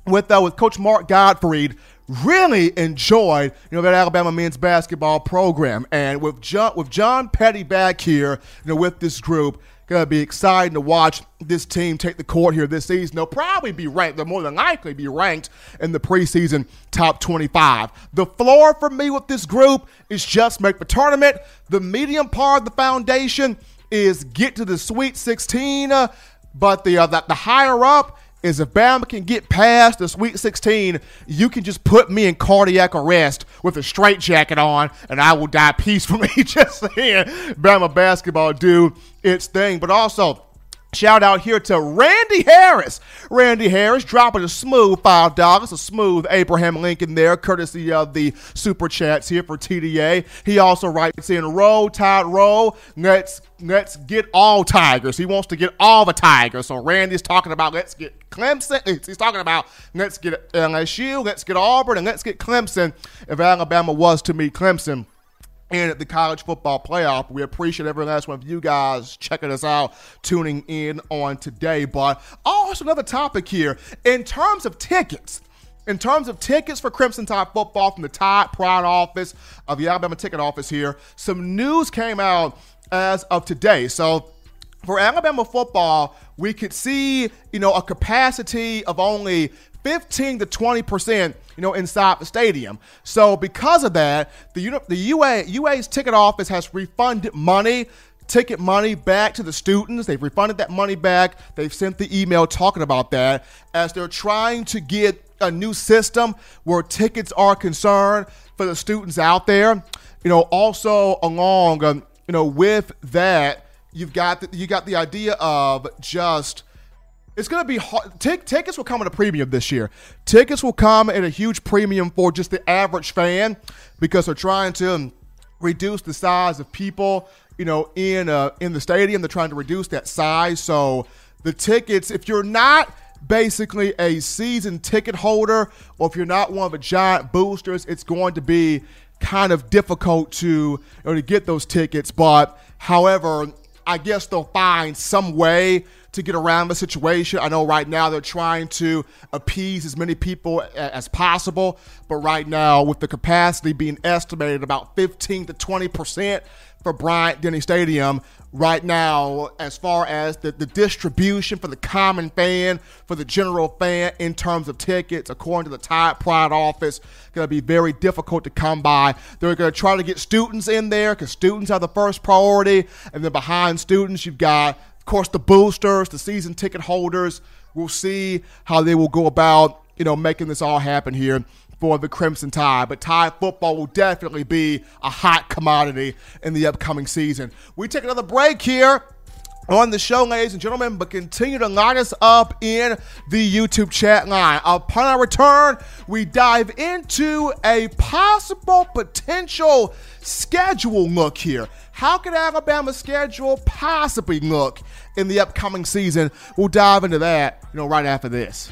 with uh, with Coach Mark Gottfried. Really enjoyed you know that Alabama men's basketball program, and with John with John Petty back here, you know with this group, Gonna be exciting to watch this team take the court here this season. They'll probably be ranked. They'll more than likely be ranked in the preseason top 25. The floor for me with this group is just make the tournament. The medium part of the foundation is get to the Sweet 16. Uh, but the, uh, the the higher up is if Bama can get past the Sweet 16, you can just put me in cardiac arrest with a straight jacket on, and I will die peacefully *laughs* just seeing Bama basketball do its thing. But also, Shout out here to Randy Harris. Randy Harris dropping a smooth five dollars, a smooth Abraham Lincoln there, courtesy of the super chats here for TDA. He also writes in roll, tide, roll. Let's let's get all Tigers. He wants to get all the Tigers. So Randy's talking about let's get Clemson. *laughs* He's talking about let's get LSU, let's get Auburn, and let's get Clemson. If Alabama was to meet Clemson in the college football playoff. We appreciate every last one of you guys checking us out, tuning in on today. But also another topic here in terms of tickets. In terms of tickets for Crimson Tide football from the Tide Pride office of the Alabama ticket office here, some news came out as of today. So for Alabama football, we could see, you know, a capacity of only 15 to 20 percent, you know, inside the stadium. So because of that, the the UA UA's ticket office has refunded money ticket money back to the students. They've refunded that money back. They've sent the email talking about that as they're trying to get a new system where tickets are concerned for the students out there. You know, also along, um, you know, with that, you've got the, you got the idea of just it's to be hard. T- tickets will come at a premium this year. Tickets will come at a huge premium for just the average fan because they're trying to reduce the size of people, you know, in uh, in the stadium. They're trying to reduce that size. So the tickets, if you're not basically a season ticket holder or if you're not one of the giant boosters, it's going to be kind of difficult to to get those tickets. But however, I guess they'll find some way to get around the situation. I know right now they're trying to appease as many people as possible, but right now, with the capacity being estimated about 15 to 20 percent for Bryant Denny Stadium, right now, as far as the, the distribution for the common fan, for the general fan in terms of tickets, according to the Tide Pride office, going to be very difficult to come by. They're going to try to get students in there because students are the first priority. And then behind students, you've got of course, the boosters, the season ticket holders, we'll see how they will go about, you know, making this all happen here for the Crimson Tide. But Tide football will definitely be a hot commodity in the upcoming season. We take another break here on the show, ladies and gentlemen, but continue to line us up in the YouTube chat line. Upon our return, we dive into a possible potential schedule look here. How could Alabama's schedule possibly look in the upcoming season? We'll dive into that, you know, right after this.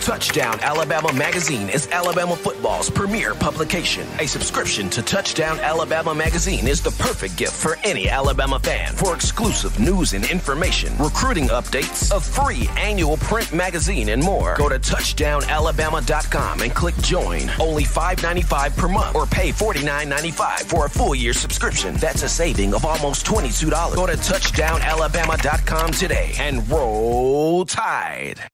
Touchdown Alabama Magazine is Alabama football's premier publication. A subscription to Touchdown Alabama Magazine is the perfect gift for any Alabama fan. For exclusive news and information, recruiting updates, a free annual print magazine, and more, go to touchdownalabama.com and click join. Only $5.95 per month or pay $49.95 for a full year subscription. That's a saving of almost $22. Go to touchdownalabama.com today and roll tide.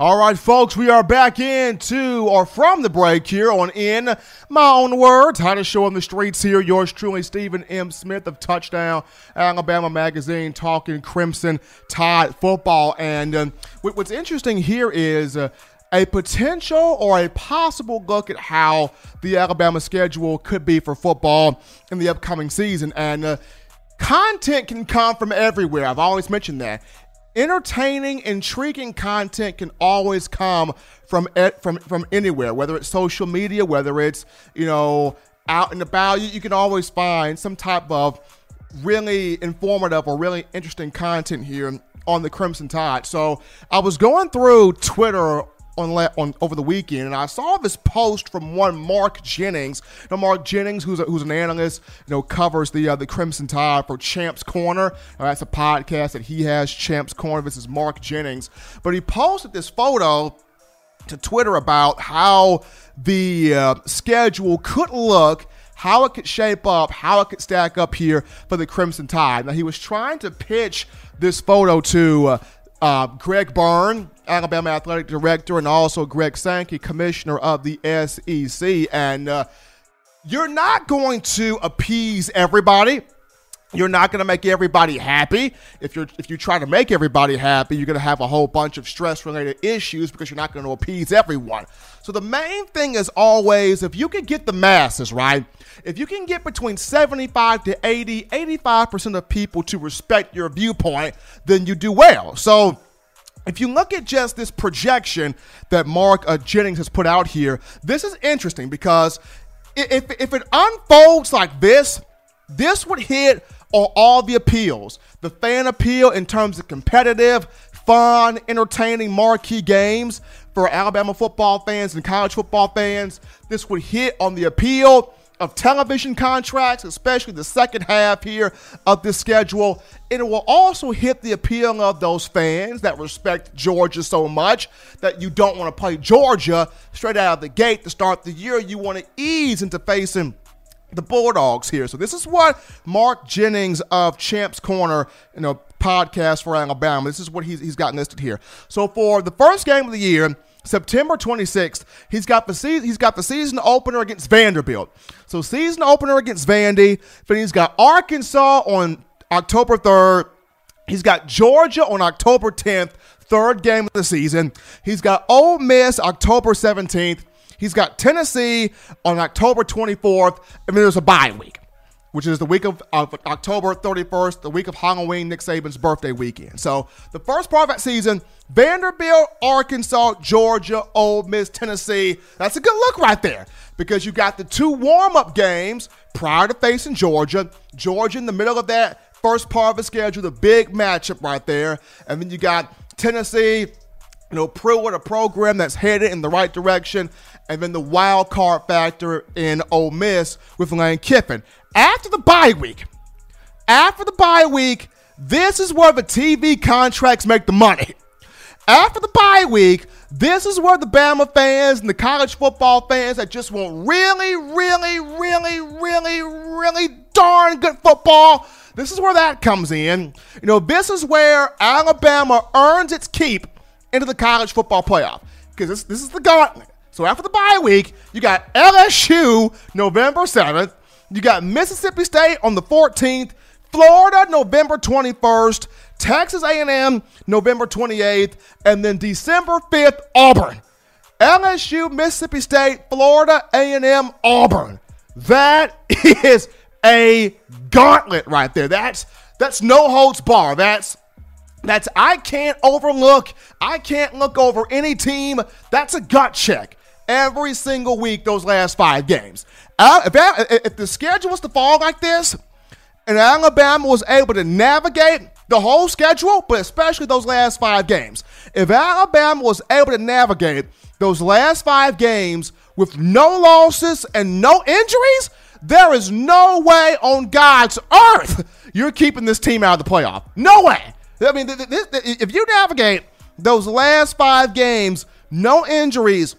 All right, folks, we are back into or from the break here on In My Own Words. How to show on the streets here. Yours truly, Stephen M. Smith of Touchdown Alabama Magazine, talking Crimson Tide football. And um, what's interesting here is. Uh, a potential or a possible look at how the Alabama schedule could be for football in the upcoming season. And uh, content can come from everywhere. I've always mentioned that entertaining, intriguing content can always come from from from anywhere, whether it's social media, whether it's you know out and about. You, you can always find some type of really informative or really interesting content here on the Crimson Tide. So I was going through Twitter on, on over the weekend, and I saw this post from one Mark Jennings. Know, Mark Jennings, who's a, who's an analyst, you know, covers the uh, the Crimson Tide for Champs Corner. Uh, that's a podcast that he has, Champs Corner. This is Mark Jennings, but he posted this photo to Twitter about how the uh, schedule could look how it could shape up, how it could stack up here for the Crimson Tide. Now, he was trying to pitch this photo to uh, uh, Greg Byrne, Alabama Athletic Director, and also Greg Sankey, Commissioner of the SEC. And uh, you're not going to appease everybody. You're not going to make everybody happy. If you're if you try to make everybody happy, you're going to have a whole bunch of stress related issues because you're not going to appease everyone. So the main thing is always if you can get the masses, right? If you can get between 75 to 80, 85% of people to respect your viewpoint, then you do well. So if you look at just this projection that Mark uh, Jennings has put out here, this is interesting because if, if it unfolds like this, this would hit on all the appeals. The fan appeal in terms of competitive, fun, entertaining, marquee games for Alabama football fans and college football fans. This would hit on the appeal of television contracts, especially the second half here of this schedule. And it will also hit the appeal of those fans that respect Georgia so much that you don't want to play Georgia straight out of the gate to start the year. You want to ease into facing the Bulldogs here. So this is what Mark Jennings of Champs Corner, you know, podcast for Alabama. This is what he's, he's got listed here. So for the first game of the year, September 26th, he's got the season he's got the season opener against Vanderbilt. So season opener against Vandy. Then he's got Arkansas on October 3rd. He's got Georgia on October 10th, third game of the season. He's got Ole Miss October 17th. He's got Tennessee on October 24th, and then there's a bye week, which is the week of, of October 31st, the week of Halloween, Nick Saban's birthday weekend. So the first part of that season, Vanderbilt, Arkansas, Georgia, Ole Miss, Tennessee. That's a good look right there because you got the two warm-up games prior to facing Georgia. Georgia in the middle of that first part of the schedule, the big matchup right there, and then you got Tennessee you know, Pruitt, with a program that's headed in the right direction, and then the wild card factor in Ole Miss with Lane Kiffin. After the bye week, after the bye week, this is where the TV contracts make the money. After the bye week, this is where the Bama fans and the college football fans that just want really, really, really, really, really darn good football. This is where that comes in. You know, this is where Alabama earns its keep into the college football playoff because this, this is the gauntlet. So after the bye week, you got LSU November 7th. You got Mississippi State on the 14th, Florida November 21st, Texas A&M November 28th, and then December 5th Auburn. LSU, Mississippi State, Florida A&M, Auburn. That *laughs* is a gauntlet right there. That's that's no holds bar. That's that's I can't overlook. I can't look over any team. That's a gut check every single week those last five games. If, if the schedule was to fall like this, and Alabama was able to navigate the whole schedule, but especially those last five games, if Alabama was able to navigate those last five games with no losses and no injuries, there is no way on God's earth you're keeping this team out of the playoff. No way. I mean, if you navigate those last five games, no injuries,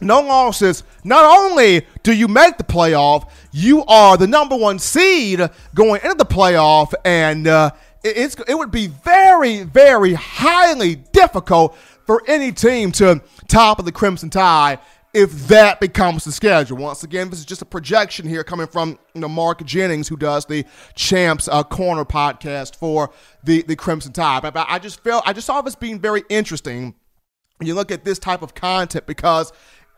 no losses. Not only do you make the playoff, you are the number one seed going into the playoff, and uh, it's it would be very, very highly difficult for any team to top of the Crimson Tide if that becomes the schedule. Once again, this is just a projection here coming from you know Mark Jennings, who does the Champs uh, Corner podcast for the the Crimson Tide. But I just felt I just saw this being very interesting. When you look at this type of content because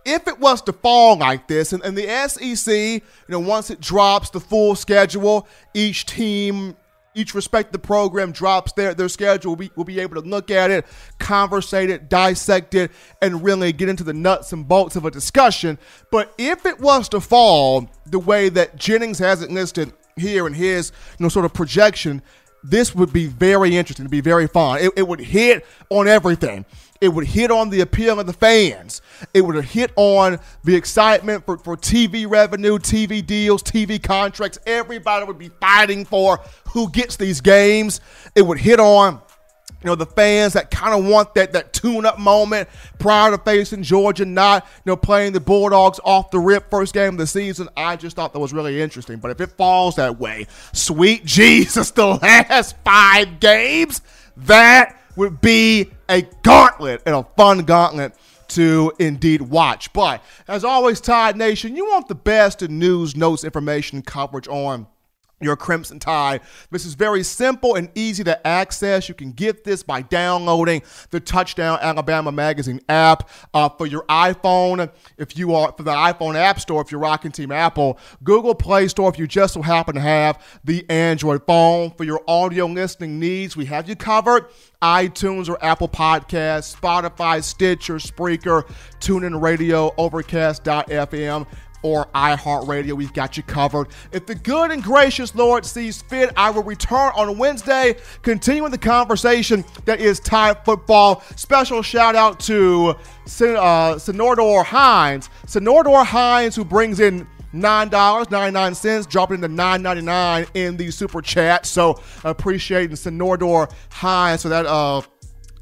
if it was to fall like this, and, and the SEC, you know, once it drops the full schedule, each team, each respective program drops their, their schedule, we'll be, we'll be able to look at it, conversate it, dissect it, and really get into the nuts and bolts of a discussion. But if it was to fall the way that Jennings has it listed here in his, you know, sort of projection, this would be very interesting, to be very fun. It, it would hit on everything. It would hit on the appeal of the fans. It would hit on the excitement for, for TV revenue, TV deals, TV contracts. Everybody would be fighting for who gets these games. It would hit on you know, the fans that kind of want that that tune-up moment prior to facing Georgia, not you know playing the Bulldogs off the rip first game of the season. I just thought that was really interesting. But if it falls that way, sweet *laughs* Jesus, the last five games, that would be a gauntlet and a fun gauntlet to indeed watch. But as always, Tide Nation, you want the best in news, notes, information, coverage on your Crimson Tide. This is very simple and easy to access. You can get this by downloading the Touchdown Alabama Magazine app uh, for your iPhone. If you are for the iPhone App Store, if you're rocking Team Apple, Google Play Store, if you just so happen to have the Android phone. For your audio listening needs, we have you covered. iTunes or Apple Podcasts, Spotify, Stitcher, Spreaker, TuneIn Radio, Overcast.fm or iHeartRadio. We've got you covered. If the good and gracious Lord sees fit, I will return on Wednesday, continuing the conversation that is Tide football. Special shout out to uh, Sonordor Hines. Sonordor Hines, who brings in nine dollars ninety nine cents, dropping into nine ninety nine in the super chat. So appreciating Sonordor Hines for that uh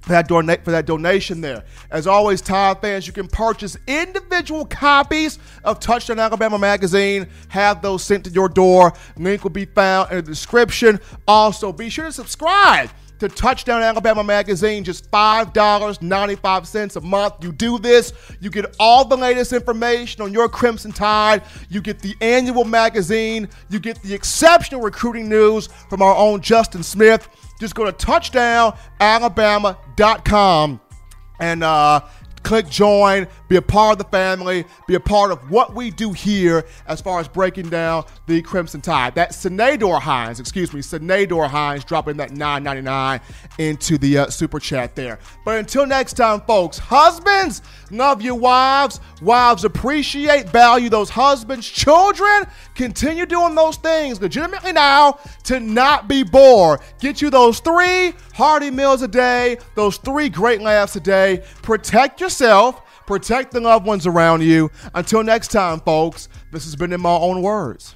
for that, donate, for that donation there. As always, Tide fans, you can purchase individual copies of Touchdown Alabama magazine. Have those sent to your door. Link will be found in the description. Also, be sure to subscribe to Touchdown Alabama magazine, just $5.95 a month. You do this, you get all the latest information on your Crimson Tide. You get the annual magazine. You get the exceptional recruiting news from our own Justin Smith. Just go to touchdownalabama.com and uh, click join, be a part of the family, be a part of what we do here as far as breaking down the Crimson Tide. That Senador Hines, excuse me, Senador Hines dropping that 9.99 into the uh, super chat there. But until next time, folks, husbands, love your wives. Wives appreciate, value those husbands. Children, continue doing those things legitimately now to not be bored. Get you those three hearty meals a day, those three great laughs a day. Protect yourself protect the loved ones around you. Until next time, folks, this has been in my own words.